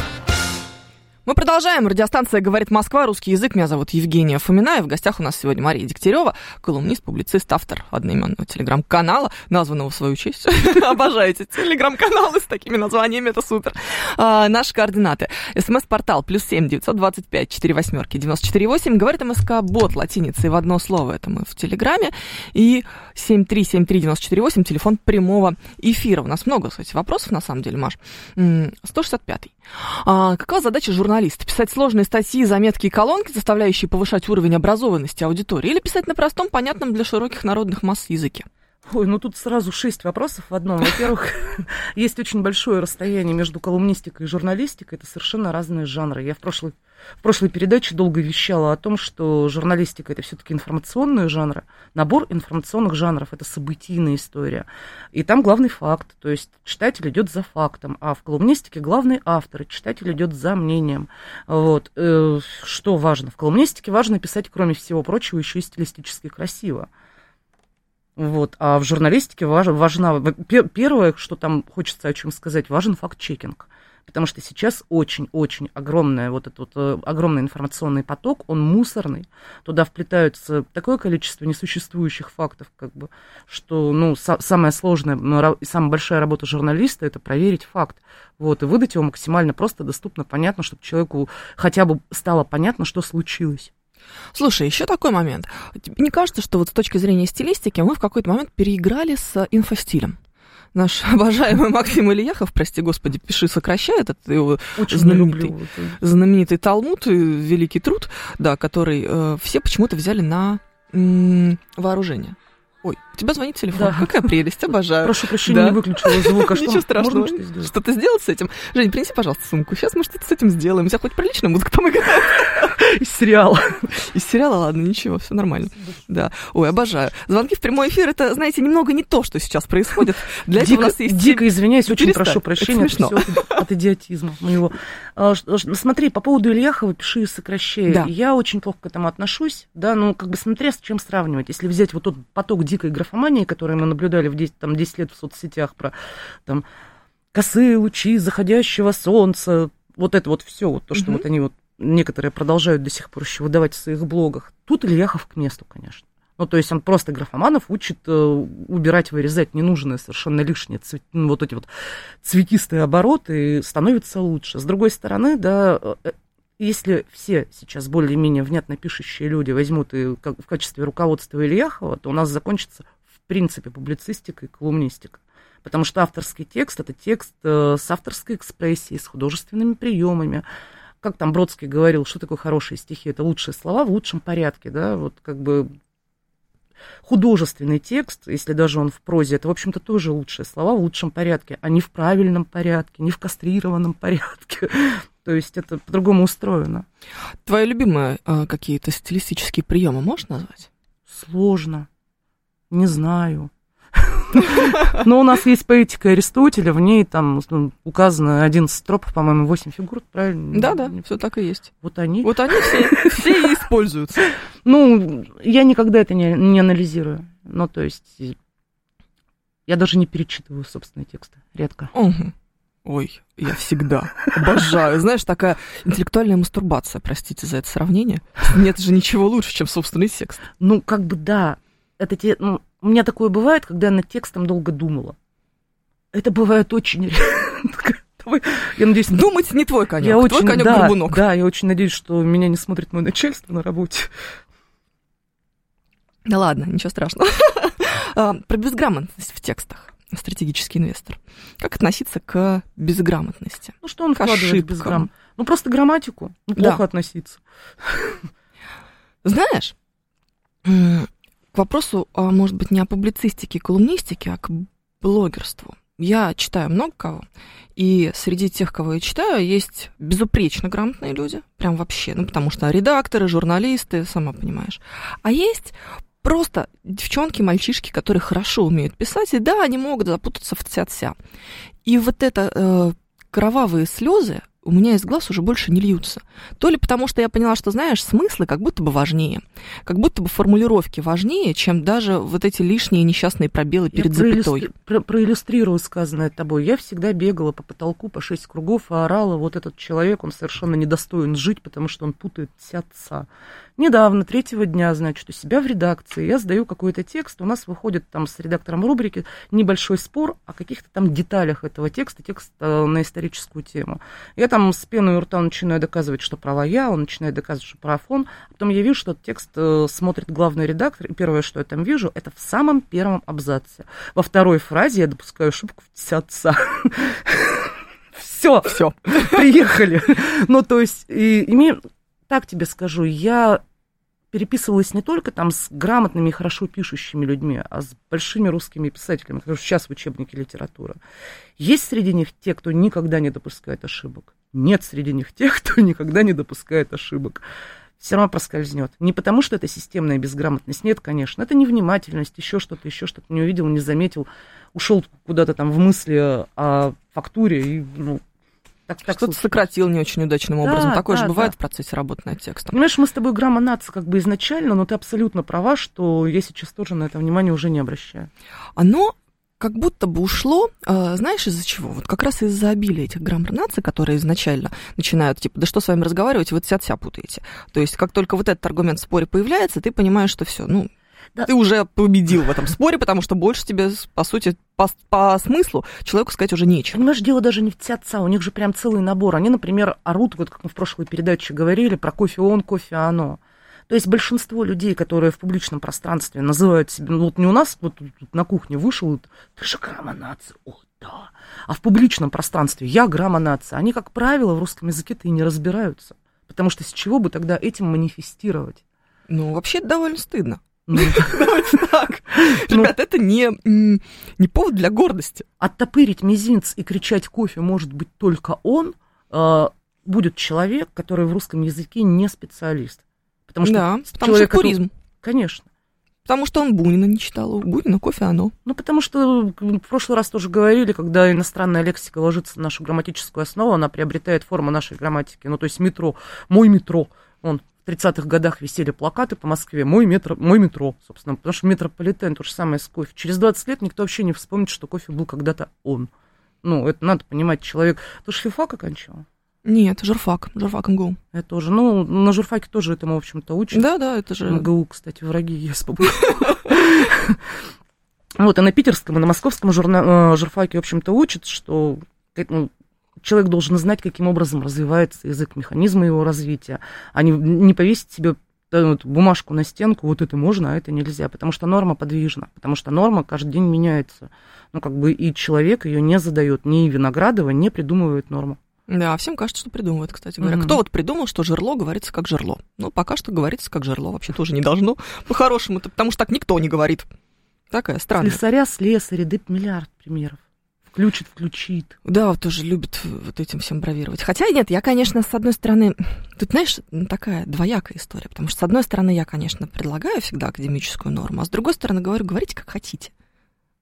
Мы продолжаем. Радиостанция «Говорит Москва», русский язык. Меня зовут Евгения Фомина, и в гостях у нас сегодня Мария Дегтярева, колумнист, публицист, автор одноименного телеграм-канала, названного в свою честь. <laughs> Обожаете телеграм-каналы с такими названиями, это супер. А, наши координаты. СМС-портал плюс семь девятьсот двадцать пять четыре восьмерки девяносто четыре восемь. Говорит МСК бот латиницей в одно слово. Это мы в Телеграме. И семь три семь три девяносто четыре восемь телефон прямого эфира. У нас много, кстати, вопросов, на самом деле, Маш. 165-й. А, какова задача журналиста? Писать сложные статьи, заметки и колонки, заставляющие повышать уровень образованности аудитории, или писать на простом, понятном для широких народных масс языке? Ой, ну тут сразу шесть вопросов в одном. Во-первых, <laughs> есть очень большое расстояние между колумнистикой и журналистикой. Это совершенно разные жанры. Я в прошлой в прошлой передаче долго вещала о том, что журналистика это все-таки информационные жанры. Набор информационных жанров это событийная история. И там главный факт, то есть читатель идет за фактом, а в колумнистике главный автор, и читатель идет за мнением. Вот. Э, что важно? В колумнистике важно писать, кроме всего прочего, еще и стилистически красиво. Вот. А в журналистике важна... Первое, что там хочется о чем сказать, важен факт-чекинг потому что сейчас очень-очень огромное вот этот вот, э, огромный информационный поток, он мусорный, туда вплетаются такое количество несуществующих фактов, как бы, что, ну, са- самая сложная и самая большая работа журналиста – это проверить факт, вот, и выдать его максимально просто, доступно, понятно, чтобы человеку хотя бы стало понятно, что случилось. Слушай, еще такой момент. Не кажется, что вот с точки зрения стилистики мы в какой-то момент переиграли с инфостилем? наш <laughs> обожаемый Максим Ильяхов, прости господи, пиши, сокращай этот его Очень знаменитый, знаменитый Талмуд, великий труд, да, который э, все почему-то взяли на м- вооружение. Ой, у тебя звонит телефон. Да. Какая прелесть, обожаю. Прошу прощения, да. не выключила звук. А что? Ничего страшного. Что-то сделать с этим? Жень, принеси, пожалуйста, сумку. Сейчас мы что-то с этим сделаем. У тебя хоть приличная музыка там играет. Из сериала. Из сериала, ладно, ничего, все нормально. Да. Ой, обожаю. Звонки в прямой эфир, это, знаете, немного не то, что сейчас происходит. Для дико, этого у нас есть... Дико извиняюсь, очень прошу прощения. Это смешно. от идиотизма моего. А, смотри, по поводу Ильяхова пиши и сокращай. Да. Я очень плохо к этому отношусь, да, ну, как бы смотря с чем сравнивать. Если взять вот тот поток дикой графомании, которые мы наблюдали в 10, там, 10 лет в соцсетях про там, косые лучи заходящего солнца, вот это вот все, вот то, что угу. вот они вот некоторые продолжают до сих пор еще выдавать в своих блогах. Тут Ильяхов к месту, конечно. Ну, то есть он просто графоманов учит э, убирать, вырезать ненужные, совершенно лишние цвет, ну, вот эти вот цветистые обороты, и становится лучше. С другой стороны, да, э, если все сейчас более-менее внятно пишущие люди возьмут и как, в качестве руководства Ильяхова, то у нас закончится принципе публицистика и колумнистика. Потому что авторский текст – это текст э, с авторской экспрессией, с художественными приемами. Как там Бродский говорил, что такое хорошие стихи? Это лучшие слова в лучшем порядке, да, вот как бы художественный текст, если даже он в прозе, это, в общем-то, тоже лучшие слова в лучшем порядке, а не в правильном порядке, не в кастрированном порядке. То есть это по-другому устроено. Твои любимые э, какие-то стилистические приемы можешь назвать? Сложно. Не знаю. Но у нас есть поэтика Аристотеля, в ней там ну, указано 11 строп, по-моему, 8 фигур, правильно? Да, да, все так и есть. Вот они. Вот они все, все и используются. Ну, я никогда это не, не анализирую. Ну, то есть, я даже не перечитываю собственные тексты, редко. Угу. Ой, я всегда обожаю. Знаешь, такая интеллектуальная мастурбация, простите за это сравнение. Нет же ничего лучше, чем собственный текст. Ну, как бы да, это те, ну, у меня такое бывает, когда я над текстом долго думала. Это бывает очень я надеюсь, думать не твой конек. Я очень, конек да, Да, я очень надеюсь, что меня не смотрит мое начальство на работе. Да ладно, ничего страшного. <laughs> А, про безграмотность в текстах стратегический инвестор. Как относиться к безграмотности? Ну, что он к вкладывает в безграмотность? Ну, просто грамматику. Ну, плохо да. относиться. Знаешь, к вопросу, а, может быть, не о публицистике и колумнистике, а к блогерству. Я читаю много кого, и среди тех, кого я читаю, есть безупречно грамотные люди, прям вообще, ну, потому что редакторы, журналисты, сама понимаешь. А есть просто девчонки, мальчишки, которые хорошо умеют писать, и да, они могут запутаться в ця-ця. И вот это э, кровавые слезы, у меня из глаз уже больше не льются. То ли потому, что я поняла, что, знаешь, смыслы как будто бы важнее. Как будто бы формулировки важнее, чем даже вот эти лишние несчастные пробелы перед я запятой. Проиллюстри... Про проиллюстрирую сказанное тобой. Я всегда бегала по потолку по шесть кругов и орала, вот этот человек, он совершенно недостоин жить, потому что он путает отца. Недавно, третьего дня, значит, у себя в редакции я сдаю какой-то текст, у нас выходит там с редактором рубрики небольшой спор о каких-то там деталях этого текста, текст э, на историческую тему. Я там с пеной у рта начинаю доказывать, что права я, он начинает доказывать, что прав он, а потом я вижу, что этот текст э, смотрит главный редактор, и первое, что я там вижу, это в самом первом абзаце. Во второй фразе я допускаю ошибку в отца. <laughs> Все, все, приехали. Ну, то есть, и, имею, так тебе скажу, я переписывалась не только там с грамотными и хорошо пишущими людьми, а с большими русскими писателями, которые сейчас в учебнике литературы. Есть среди них те, кто никогда не допускает ошибок. Нет среди них тех, кто никогда не допускает ошибок. Все равно проскользнет. Не потому, что это системная безграмотность. Нет, конечно. Это невнимательность, еще что-то, еще что-то не увидел, не заметил. Ушел куда-то там в мысли о фактуре и ну, так, так Что-то сократил не очень удачным образом. Да, Такое да, же бывает да. в процессе работы над текстом. Понимаешь, мы с тобой грамма нации как бы изначально, но ты абсолютно права, что я сейчас тоже на это внимание уже не обращаю. Оно как будто бы ушло, э, знаешь, из-за чего? Вот как раз из-за обилия этих граммар наций, которые изначально начинают, типа, да что с вами разговаривать, вы вся вся путаете. То есть, как только вот этот аргумент в споре появляется, ты понимаешь, что все, ну, да. Ты уже победил в этом споре, потому что больше тебе, по сути, по, по смыслу человеку сказать уже нечего. Понимаешь, дело даже не в отца, у них же прям целый набор. Они, например, орут, вот как мы в прошлой передаче говорили, про кофе он, кофе оно. То есть большинство людей, которые в публичном пространстве называют себя, ну вот не у нас, вот на кухне вышел, ты же грамма нации, о, да. А в публичном пространстве я грамма нации. Они, как правило, в русском языке-то и не разбираются. Потому что с чего бы тогда этим манифестировать? Ну, вообще довольно стыдно. Ну. <laughs> Давайте так. <laughs> Ну. Ребят, это не, повод для гордости. Оттопырить мизинец и кричать кофе может быть только он, э, будет человек, который в русском языке не специалист. Потому что да, потому что пуризм. Конечно. Потому что он Бунина не читал. У Бунина кофе оно. Ну, потому что в прошлый раз тоже говорили, когда иностранная лексика ложится в нашу грамматическую основу, она приобретает форму нашей грамматики. Ну, то есть метро, мой метро, он 30-х годах висели плакаты по Москве «Мой, метро, мой метро», собственно, потому что метрополитен то же самое с кофе. Через 20 лет никто вообще не вспомнит, что кофе был когда-то он. Ну, это надо понимать, человек... Ты же филфак окончила? Нет, журфак, журфак МГУ. Это тоже. Ну, на журфаке тоже этому, в общем-то, учат. Да, да, это же... МГУ, кстати, враги есть. <laughs> Вот, и на питерском, и на московском. Э, журфаке, в общем-то, учат, что ну, человек должен знать, каким образом развивается язык, механизмы его развития, а не, не повесить себе бумажку на стенку, вот это можно, а это нельзя, потому что норма подвижна, потому что норма каждый день меняется. Ну, как бы и человек ее не задает, ни Виноградова не придумывает норму. Да, всем кажется, что придумывают, кстати говоря. Mm-hmm. Кто вот придумал, что жерло говорится как жерло? Ну, пока что говорится как жерло, вообще тоже не должно по-хорошему, потому что так никто не говорит. Такая странная. Слесаря, слесаря, да миллиард примеров включит, включит. Да, вот тоже любит вот этим всем бравировать. Хотя нет, я, конечно, с одной стороны, тут, знаешь, такая двоякая история, потому что, с одной стороны, я, конечно, предлагаю всегда академическую норму, а с другой стороны, говорю, говорите, как хотите.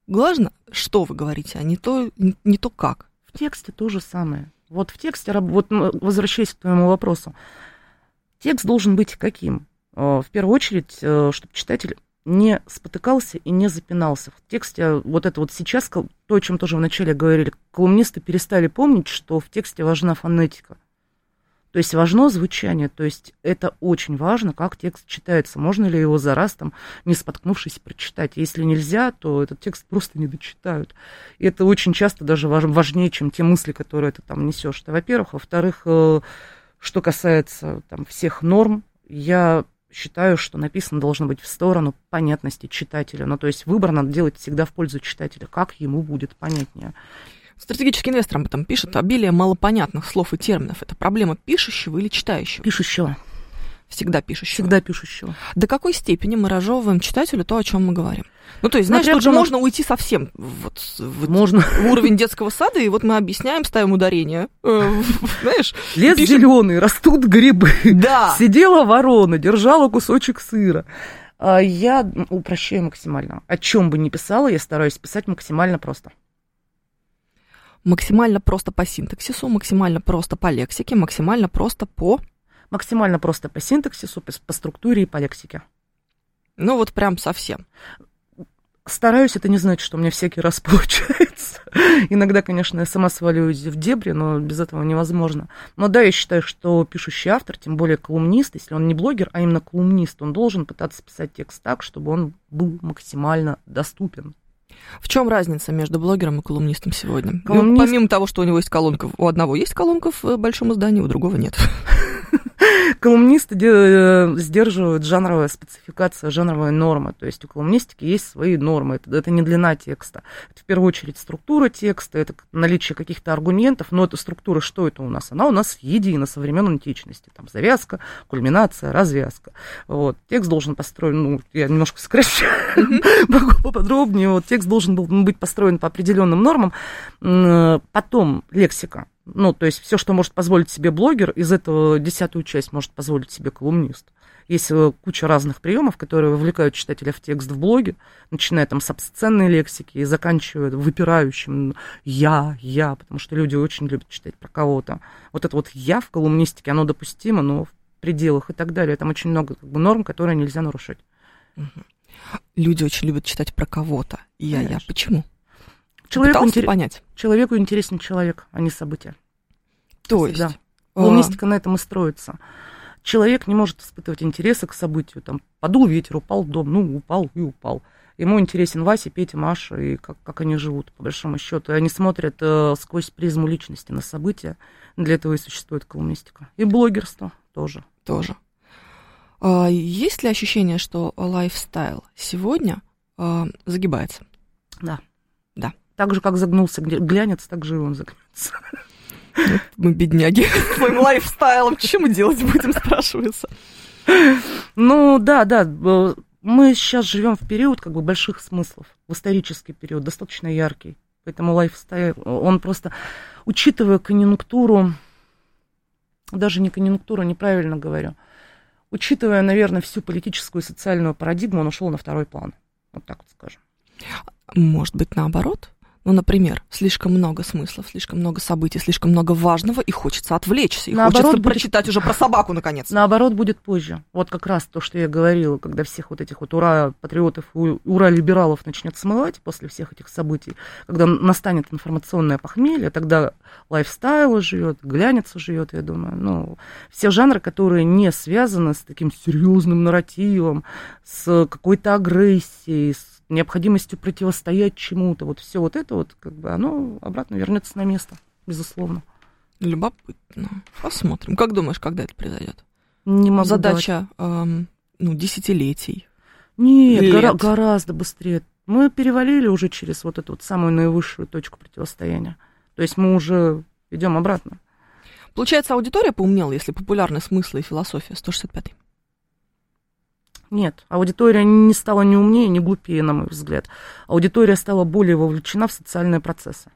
Главное, что вы говорите, а не то, не, не то как. В тексте то же самое. Вот в тексте, вот возвращаясь к твоему вопросу, текст должен быть каким? Э, в первую очередь, э, чтобы читатель не спотыкался и не запинался. В тексте вот это вот сейчас, то, о чем тоже вначале говорили, колумнисты перестали помнить, что в тексте важна фонетика. То есть важно звучание, то есть это очень важно, как текст читается. Можно ли его за раз, там, не споткнувшись, прочитать. Если нельзя, то этот текст просто не дочитают. И это очень часто даже важнее, чем те мысли, которые ты там несешь. Это, во-первых. Во-вторых, э, что касается там, всех норм, я считаю, что написано должно быть в сторону понятности читателя. Ну, то есть выбор надо делать всегда в пользу читателя, как ему будет понятнее. Стратегический инвестор об этом пишет. Обилие малопонятных слов и терминов – это проблема пишущего или читающего? Пишущего. Всегда пишущего. Всегда пишущего. До какой степени мы разжевываем читателю то, о чем мы говорим? Ну, то есть, знаешь, тут же мы... можно уйти совсем вот, вот можно. в уровень детского сада, и вот мы объясняем, ставим ударение. Э, <laughs> знаешь? Лес пишем... зеленый, растут грибы. Да. Сидела ворона, держала кусочек сыра. А я упрощаю максимально. О чем бы ни писала, я стараюсь писать максимально просто максимально просто по синтаксису, максимально просто по лексике, максимально просто по... Максимально просто по синтаксису, по структуре и по лексике. Ну вот прям совсем. Стараюсь, это не значит, что у меня всякий раз <laughs> получается. Иногда, конечно, я сама сваливаюсь в дебри, но без этого невозможно. Но да, я считаю, что пишущий автор, тем более колумнист, если он не блогер, а именно колумнист, он должен пытаться писать текст так, чтобы он был максимально доступен. В чем разница между блогером и колумнистом сегодня? Колумнист... Ну, помимо того, что у него есть колонка, у одного есть колонка в большом издании, у другого нет. <laughs> <laughs> Колумнисты э, сдерживают жанровая спецификация, жанровая норма. То есть у колумнистики есть свои нормы. Это, это не длина текста. Это в первую очередь структура текста, это наличие каких-то аргументов. Но эта структура, что это у нас? Она у нас едина со времен античности. Там завязка, кульминация, развязка. Вот. Текст должен построен, ну, я немножко сокращаю, <laughs> могу поподробнее. Вот. Текст должен был быть построен по определенным нормам. Потом лексика ну, то есть все, что может позволить себе блогер, из этого десятую часть может позволить себе колумнист. Есть э, куча разных приемов, которые вовлекают читателя в текст в блоге, начиная там с обсценной лексики и заканчивая выпирающим «я», «я», потому что люди очень любят читать про кого-то. Вот это вот «я» в колумнистике, оно допустимо, но в пределах и так далее. Там очень много как бы, норм, которые нельзя нарушать. Люди очень любят читать про кого-то. Я, я. Почему? Человеку, интерес... понять. Человеку интересен человек, а не события. То есть? Да. А... на этом и строится. Человек не может испытывать интереса к событию. Там, подул ветер, упал дом, ну, упал и упал. Ему интересен Вася, Петя, Маша, и как, как они живут, по большому счету. И они смотрят э, сквозь призму личности на события. Для этого и существует колумнистика. И блогерство тоже. Тоже. А, есть ли ощущение, что лайфстайл сегодня а, загибается? Да. Да. Так же, как загнулся глянец, так же и он загнется. Мы бедняги <laughs> своим лайфстайлом. Чем мы делать будем, спрашивается. Ну, да, да. Мы сейчас живем в период как бы больших смыслов, в исторический период, достаточно яркий. Поэтому лайфстайл, он просто, учитывая конъюнктуру, даже не конъюнктуру, неправильно говорю, учитывая, наверное, всю политическую и социальную парадигму, он ушел на второй план. Вот так вот скажем. Может быть, наоборот? Ну, например, слишком много смыслов, слишком много событий, слишком много важного, и хочется отвлечься, и Наоборот, хочется будет... прочитать уже про собаку, наконец. Наоборот, будет позже. Вот как раз то, что я говорила, когда всех вот этих вот ура-патриотов, ура-либералов начнет смывать после всех этих событий, когда настанет информационное похмелье, тогда лайфстайл живет, глянец живет, я думаю. Ну, все жанры, которые не связаны с таким серьезным нарративом, с какой-то агрессией, с необходимостью противостоять чему-то, вот все вот это вот, как бы, оно обратно вернется на место, безусловно. Любопытно. Посмотрим. Как думаешь, когда это произойдет? Не могу Задача эм, ну, десятилетий. Нет, гора- гораздо быстрее. Мы перевалили уже через вот эту вот самую наивысшую точку противостояния. То есть мы уже идем обратно. Получается, аудитория поумнела, если популярны смыслы и философия 165 нет, аудитория не стала ни умнее, ни глупее, на мой взгляд. Аудитория стала более вовлечена в социальные процессы.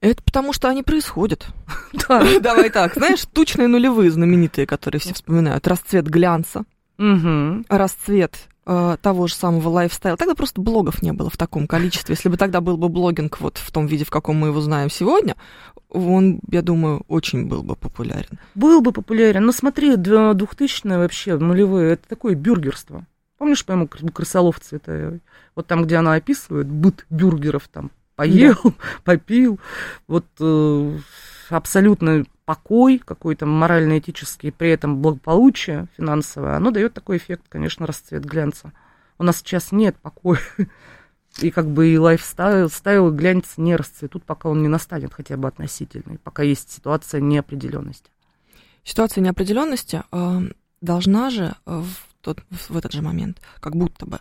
Это потому, что они происходят. <laughs> Да. <laughs> Давай так, знаешь, тучные нулевые знаменитые, которые все вспоминают. Расцвет глянца, расцвет э, того же самого лайфстайла. Тогда просто блогов не было в таком количестве. Если бы тогда был бы блогинг вот в том виде, в каком мы его знаем сегодня, он, я думаю, очень был бы популярен. Был бы популярен. Но смотри, 2000-е вообще, нулевые, это такое бюргерство. Помнишь поэму Крысолов Цветаевой? Вот там, где она описывает быт бюргеров, там, поел, да. <laughs> попил. Вот э, абсолютно покой какой-то морально-этический, при этом благополучие финансовое, оно дает такой эффект, конечно, расцвет глянца. У нас сейчас нет покоя. <laughs> И как бы и lifestyle, style, глянец не расцветут, пока он не настанет хотя бы относительный, пока есть ситуация неопределенности. Ситуация неопределенности. А, должна же в, тот, в этот же момент, как будто бы,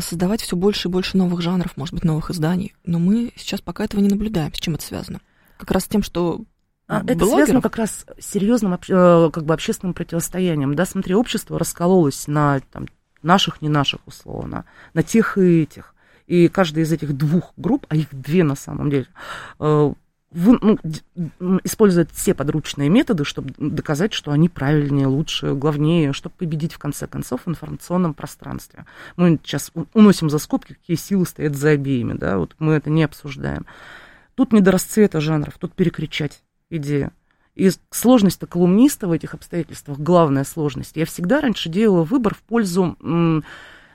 создавать все больше и больше новых жанров, может быть, новых изданий. Но мы сейчас пока этого не наблюдаем. С чем это связано? Как раз с тем, что а, это блогеров? связано как раз с серьезным э, как бы общественным противостоянием. Да, смотри, общество раскололось на там, наших, не наших, условно, на тех и этих. И каждая из этих двух групп, а их две на самом деле, э, вы, ну, используют все подручные методы, чтобы доказать, что они правильнее, лучше, главнее, чтобы победить в конце концов в информационном пространстве. Мы сейчас уносим за скобки, какие силы стоят за обеими, да, вот мы это не обсуждаем. Тут не до расцвета жанров, тут перекричать идею. И сложность-то колумниста в этих обстоятельствах, главная сложность. Я всегда раньше делала выбор в пользу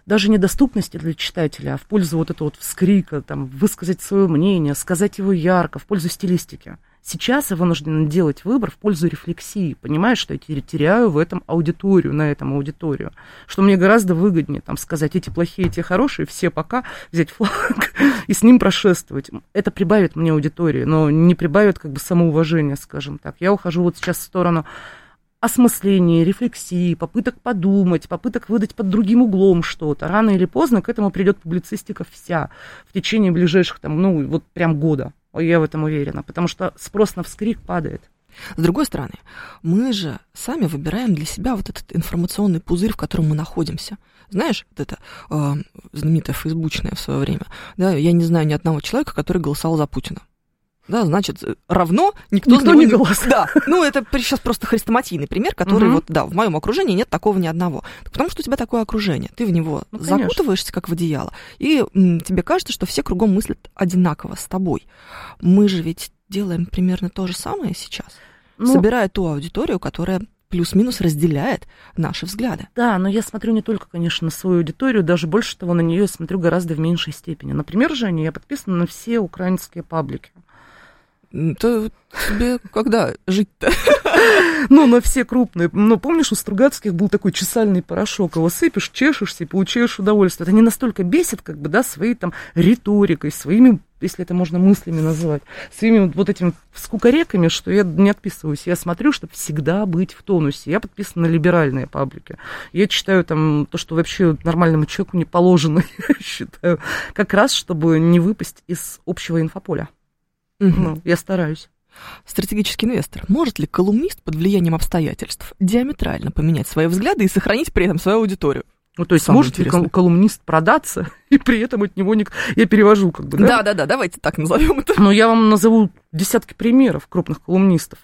даже недоступности для читателя, а в пользу вот этого вот вскрика, там, высказать свое мнение, сказать его ярко, в пользу стилистики. Сейчас я вынуждена делать выбор в пользу рефлексии, понимаешь, что я теряю в этом аудиторию, на этом аудиторию, что мне гораздо выгоднее там сказать, эти плохие, эти хорошие, все пока, взять флаг <laughs> и с ним прошествовать. Это прибавит мне аудитории, но не прибавит как бы самоуважения, скажем так. Я ухожу вот сейчас в сторону осмысления, рефлексии, попыток подумать, попыток выдать под другим углом что-то. Рано или поздно к этому придет публицистика вся в течение ближайших, там, ну, вот прям года. Я в этом уверена, потому что спрос на вскрик падает. С другой стороны, мы же сами выбираем для себя вот этот информационный пузырь, в котором мы находимся. Знаешь, вот это э, знаменитое фейсбучное в свое время, да, я не знаю ни одного человека, который голосовал за Путина да, значит, равно никто, никто не голосует. Да, <laughs> ну это сейчас просто хрестоматийный пример, который угу. вот, да, в моем окружении нет такого ни одного. Потому что у тебя такое окружение, ты в него ну, закутываешься, как в одеяло, и м, тебе кажется, что все кругом мыслят одинаково с тобой. Мы же ведь делаем примерно то же самое сейчас, ну, собирая ту аудиторию, которая плюс-минус разделяет наши взгляды. Да, но я смотрю не только, конечно, на свою аудиторию, даже больше того, на нее я смотрю гораздо в меньшей степени. Например, Женя, я подписана на все украинские паблики. То тебе когда жить-то? <laughs> Ну, на все крупные. Но помнишь, у Стругацких был такой чесальный порошок. Его сыпешь, чешешься и получаешь удовольствие. Это не настолько бесит, как бы, да, своей там риторикой, своими, если это можно мыслями называть, своими вот этими скукореками, что я не отписываюсь. Я смотрю, чтобы всегда быть в тонусе. Я подписана на либеральные паблики. Я читаю там то, что вообще нормальному человеку не положено, <laughs> я считаю. Как раз, чтобы не выпасть из общего инфополя. Угу. Ну, я стараюсь. Стратегический инвестор. Может ли колумнист под влиянием обстоятельств диаметрально поменять свои взгляды и сохранить при этом свою аудиторию? Ну, то есть Самое может интересное. ли колумнист продаться, <laughs> и при этом от него не... Я перевожу как бы, да? Да-да-да, давайте так назовем это. Но я вам назову десятки примеров крупных колумнистов.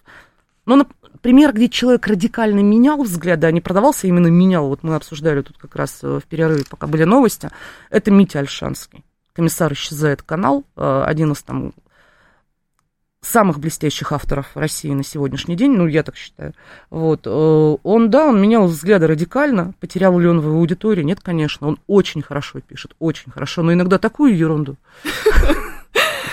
Ну, например, где человек радикально менял взгляды, а не продавался, а именно менял. Вот мы обсуждали тут как раз э, в перерыве, пока были новости. Это Митя Альшанский. Комиссар исчезает канал, э, один из там самых блестящих авторов России на сегодняшний день, ну, я так считаю. Вот. Э, он, да, он менял взгляды радикально, потерял ли он в аудитории? Нет, конечно, он очень хорошо пишет, очень хорошо, но иногда такую ерунду.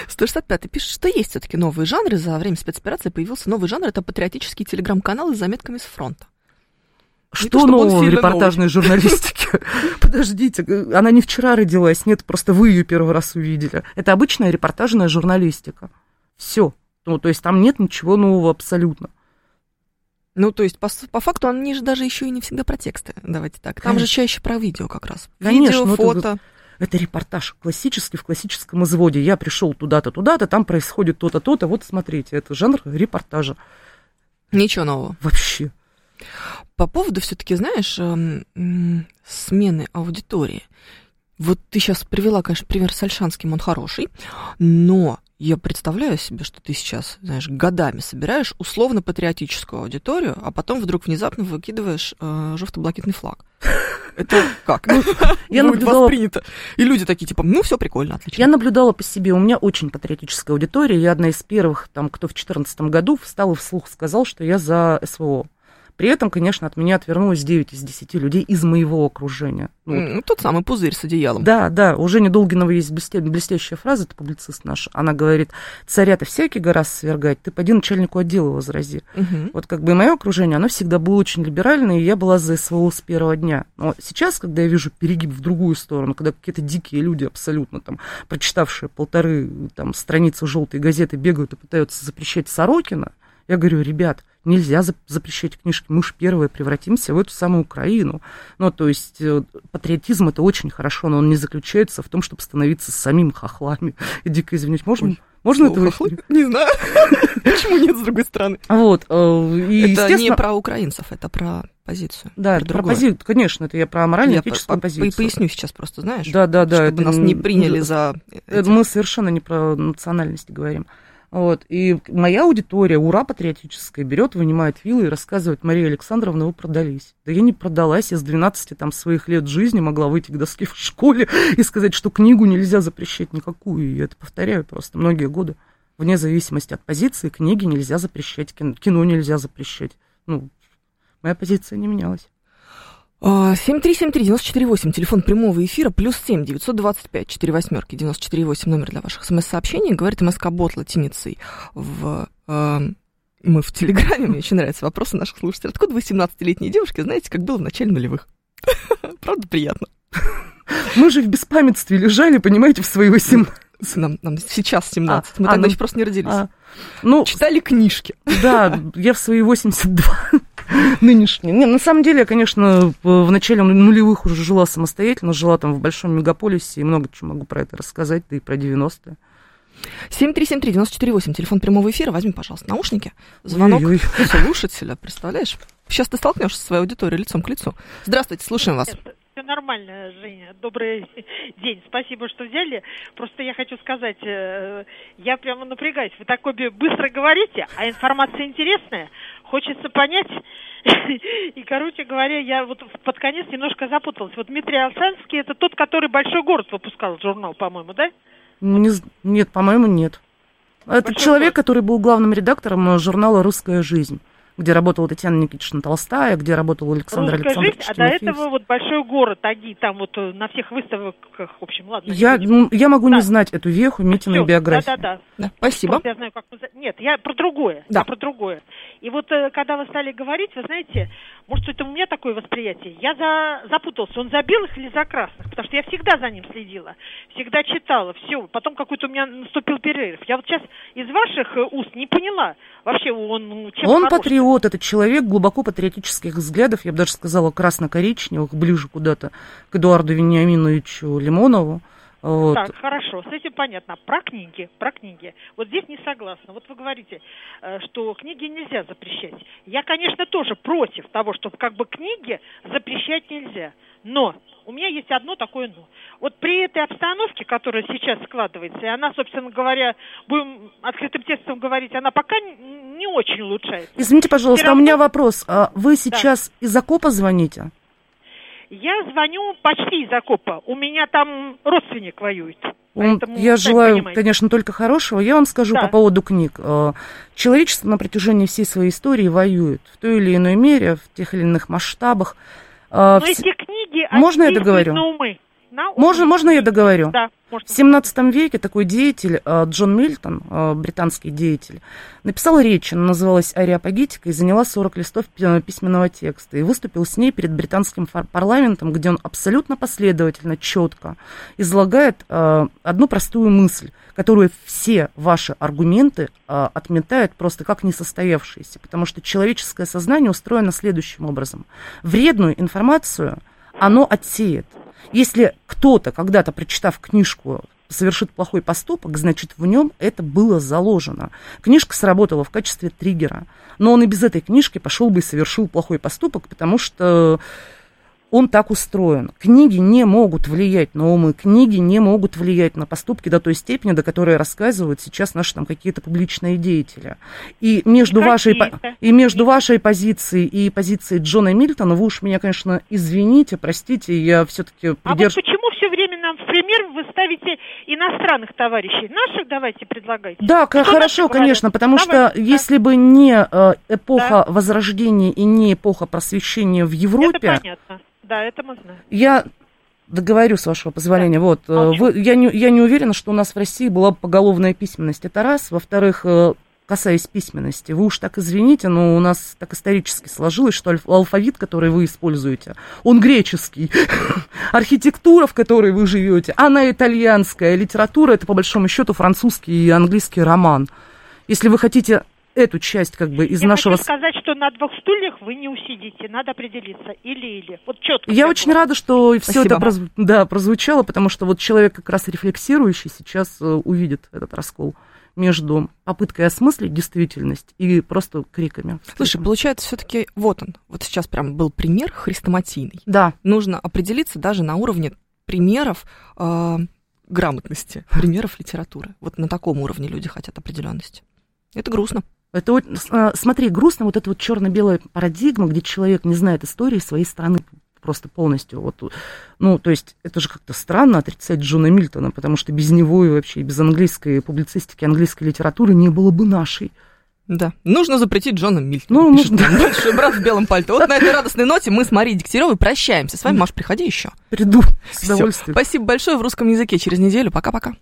165 пишет, что есть все-таки новые жанры. За время спецоперации появился новый жанр. Это патриотические телеграм-каналы с заметками с фронта. Что то, нового в репортажной новый. журналистике? <laughs> Подождите, она не вчера родилась, нет, просто вы ее первый раз увидели. Это обычная репортажная журналистика. Все. Ну, то есть там нет ничего нового абсолютно. Ну, то есть, по, по факту, они же даже еще и не всегда про тексты. Давайте так. Там Конечно. же чаще про видео как раз. Конечно, видео, фото. Это, это репортаж классический, в классическом изводе. Я пришел туда-то, туда-то, там происходит то-то, то-то. Вот смотрите, это жанр репортажа. Ничего нового. Вообще. По поводу все-таки, знаешь, эм, смены аудитории. Вот ты сейчас привела, конечно, пример с Альшанским, он хороший, но я представляю себе, что ты сейчас, знаешь, годами собираешь условно-патриотическую аудиторию, а потом вдруг внезапно выкидываешь э, желто-блакитный флаг. Это как? Ну, я наблюдала... воспринято. И люди такие, типа, ну, все прикольно, отлично. Я наблюдала по себе. У меня очень патриотическая аудитория. Я одна из первых, там, кто в 2014 году встал и вслух сказал, что я за СВО. При этом, конечно, от меня отвернулось 9 из 10 людей из моего окружения. Ну, вот. Тот самый пузырь с одеялом. Да, да. У Жени Долгинова есть блестя... блестящая фраза, это публицист наш. Она говорит, царя-то всякий гора свергать, ты поди начальнику отдела возрази. Угу. Вот как бы и мое окружение, оно всегда было очень либеральное, и я была за СВО с первого дня. Но сейчас, когда я вижу перегиб в другую сторону, когда какие-то дикие люди абсолютно там, прочитавшие полторы там, страницы желтой газеты, бегают и пытаются запрещать Сорокина, Я говорю, ребят, нельзя запрещать книжки, мы же первые превратимся в эту самую Украину. Ну, то есть э, патриотизм это очень хорошо, но он не заключается в том, чтобы становиться самим хохлами. И <laughs> дико извиняюсь, можно? Ой. Можно это хохлы? Не знаю. <laughs> Почему нет, с другой стороны? Вот. Э, и, это не про украинцев, это про позицию. Да, про, про позицию, конечно, это я про морально-этическую позицию. Поясню сейчас просто, знаешь? Да, да, да. Чтобы нас не приняли за... Мы совершенно не про национальности говорим. Вот. И моя аудитория, ура патриотическая, берет, вынимает вилы и рассказывает, Мария Александровна, вы продались. Да я не продалась, я с 12 там, своих лет жизни могла выйти к доске в школе <laughs> и сказать, что книгу нельзя запрещать никакую. И это повторяю просто многие годы. Вне зависимости от позиции, книги нельзя запрещать, кино, кино нельзя запрещать. Ну, моя позиция не менялась. 7373948, телефон прямого эфира, плюс 7 925 4 восьмерки 948, номер для ваших смс-сообщений. Говорит МСК-бот латиницей в... Э, мы в Телеграме, мне очень нравятся вопросы наших слушателей. Откуда вы 17-летние девушки знаете, как было в начале нулевых? <laughs> Правда, приятно. Мы же в беспамятстве лежали, понимаете, в свои 18. Нам, нам сейчас 17. А, Мы а, тогда ну, еще просто не родились. А, ну, Читали книжки. Да, я в свои 82 нынешние. Не, на самом деле, я, конечно, в начале нулевых уже жила самостоятельно, жила там в большом мегаполисе, и много чего могу про это рассказать, да и про 90-е. 7373948, телефон прямого эфира. Возьми, пожалуйста, наушники. Звонок Ой-ой. слушателя, представляешь? Сейчас ты столкнешься со своей аудиторией лицом к лицу. Здравствуйте, слушаем вас. Все нормально, Женя. Добрый день. Спасибо, что взяли. Просто я хочу сказать, э, я прямо напрягаюсь. Вы так обе быстро говорите, а информация интересная. Хочется понять. <laughs> И, короче говоря, я вот под конец немножко запуталась. Вот Дмитрий Алсанский, это тот, который «Большой город» выпускал журнал, по-моему, да? Не, нет, по-моему, нет. Это Большой человек, город. который был главным редактором журнала «Русская жизнь» где работала Татьяна Никитична Толстая, где работал Александр Русская Александрович жизнь, А до этого вот большой город, Аги, там вот э, на всех выставках, в общем, ладно. Я, ну, я могу да. не знать эту веху Митиной биографию. Да, да, да. Спасибо. я знаю, как... Нет, я про другое. Да. Я про другое. И вот э, когда вы стали говорить, вы знаете, может, это у меня такое восприятие, я за... запутался, он за белых или за красных, потому что я всегда за ним следила, всегда читала, все. Потом какой-то у меня наступил перерыв. Я вот сейчас из ваших э, уст не поняла, вообще он ну, чем Он хорош? Патриот, это человек глубоко патриотических взглядов, я бы даже сказала, красно-коричневых, ближе куда-то к Эдуарду Вениаминовичу Лимонову. Вот. Так, хорошо, с этим понятно. Про книги, про книги. Вот здесь не согласна. Вот вы говорите, э, что книги нельзя запрещать. Я, конечно, тоже против того, чтобы как бы книги запрещать нельзя. Но у меня есть одно такое но. Вот при этой обстановке, которая сейчас складывается, и она, собственно говоря, будем открытым текстом говорить, она пока не очень улучшается. Извините, пожалуйста, равно... у меня вопрос. А вы сейчас да. из окопа звоните? Я звоню почти из окопа. У меня там родственник воюет. Поэтому, я желаю, понимаете. конечно, только хорошего. Я вам скажу да. по поводу книг. А, человечество на протяжении всей своей истории воюет в той или иной мере, в тех или иных масштабах. А, Но эти книги, Можно я договорю? На умы. Можно, можно я договорю? Да. Можно. В 17 веке такой деятель, э, Джон Мильтон, э, британский деятель, написал речь, она называлась «Ариапагетика» и заняла 40 листов письменного текста. И выступил с ней перед британским парламентом, где он абсолютно последовательно, четко излагает э, одну простую мысль, которую все ваши аргументы отметают просто как несостоявшиеся. Потому что человеческое сознание устроено следующим образом. Вредную информацию оно отсеет – если кто-то, когда-то прочитав книжку, совершит плохой поступок, значит, в нем это было заложено. Книжка сработала в качестве триггера. Но он и без этой книжки пошел бы и совершил плохой поступок, потому что он так устроен. Книги не могут влиять на умы, книги не могут влиять на поступки до той степени, до которой рассказывают сейчас наши там какие-то публичные деятели. И между, и вашей, и между вашей позицией и позицией Джона Мильтона, вы уж меня, конечно, извините, простите, я все-таки придерж... А вот почему все время нам в пример вы ставите иностранных товарищей? Наших давайте предлагайте. Да, Что хорошо, конечно, потому Давай, что да. если бы не э, эпоха да. Возрождения и не эпоха просвещения в Европе... Это понятно да, это мы знаем. Я договорю, с вашего позволения. Да. Вот, э, вы, я, не, я не уверена, что у нас в России была поголовная письменность. Это раз. Во-вторых, э, касаясь письменности, вы уж так извините, но у нас так исторически сложилось, что алфавит, который вы используете, он греческий. <laughs> Архитектура, в которой вы живете, она итальянская. Литература, это по большому счету французский и английский роман. Если вы хотите эту часть как бы из Я нашего... хочу сказать, что на двух стульях вы не усидите, надо определиться. Или-или. Вот четко. Я очень рада, что все это проз- да, прозвучало, потому что вот человек как раз рефлексирующий сейчас э, увидит этот раскол между попыткой осмыслить действительность и просто криками. Слушай, получается, все-таки вот он. Вот сейчас прям был пример хрестоматийный. Да, Нужно определиться даже на уровне примеров э, грамотности, примеров литературы. Вот на таком уровне люди хотят определенности. Это грустно. это вот, а, смотри, грустно вот эта вот черно-белая парадигма, где человек не знает истории своей страны просто полностью. Вот, ну, то есть это же как-то странно отрицать Джона Мильтона, потому что без него и вообще без английской публицистики, английской литературы не было бы нашей. Да. Нужно запретить Джона Мильтона. Ну, нужно. нам большой брат в белом пальто. Вот на этой радостной ноте мы с Марией Дегтяревой прощаемся. С вами, Маш, приходи еще. Приду с удовольствием. Спасибо большое в русском языке. Через неделю. Пока-пока.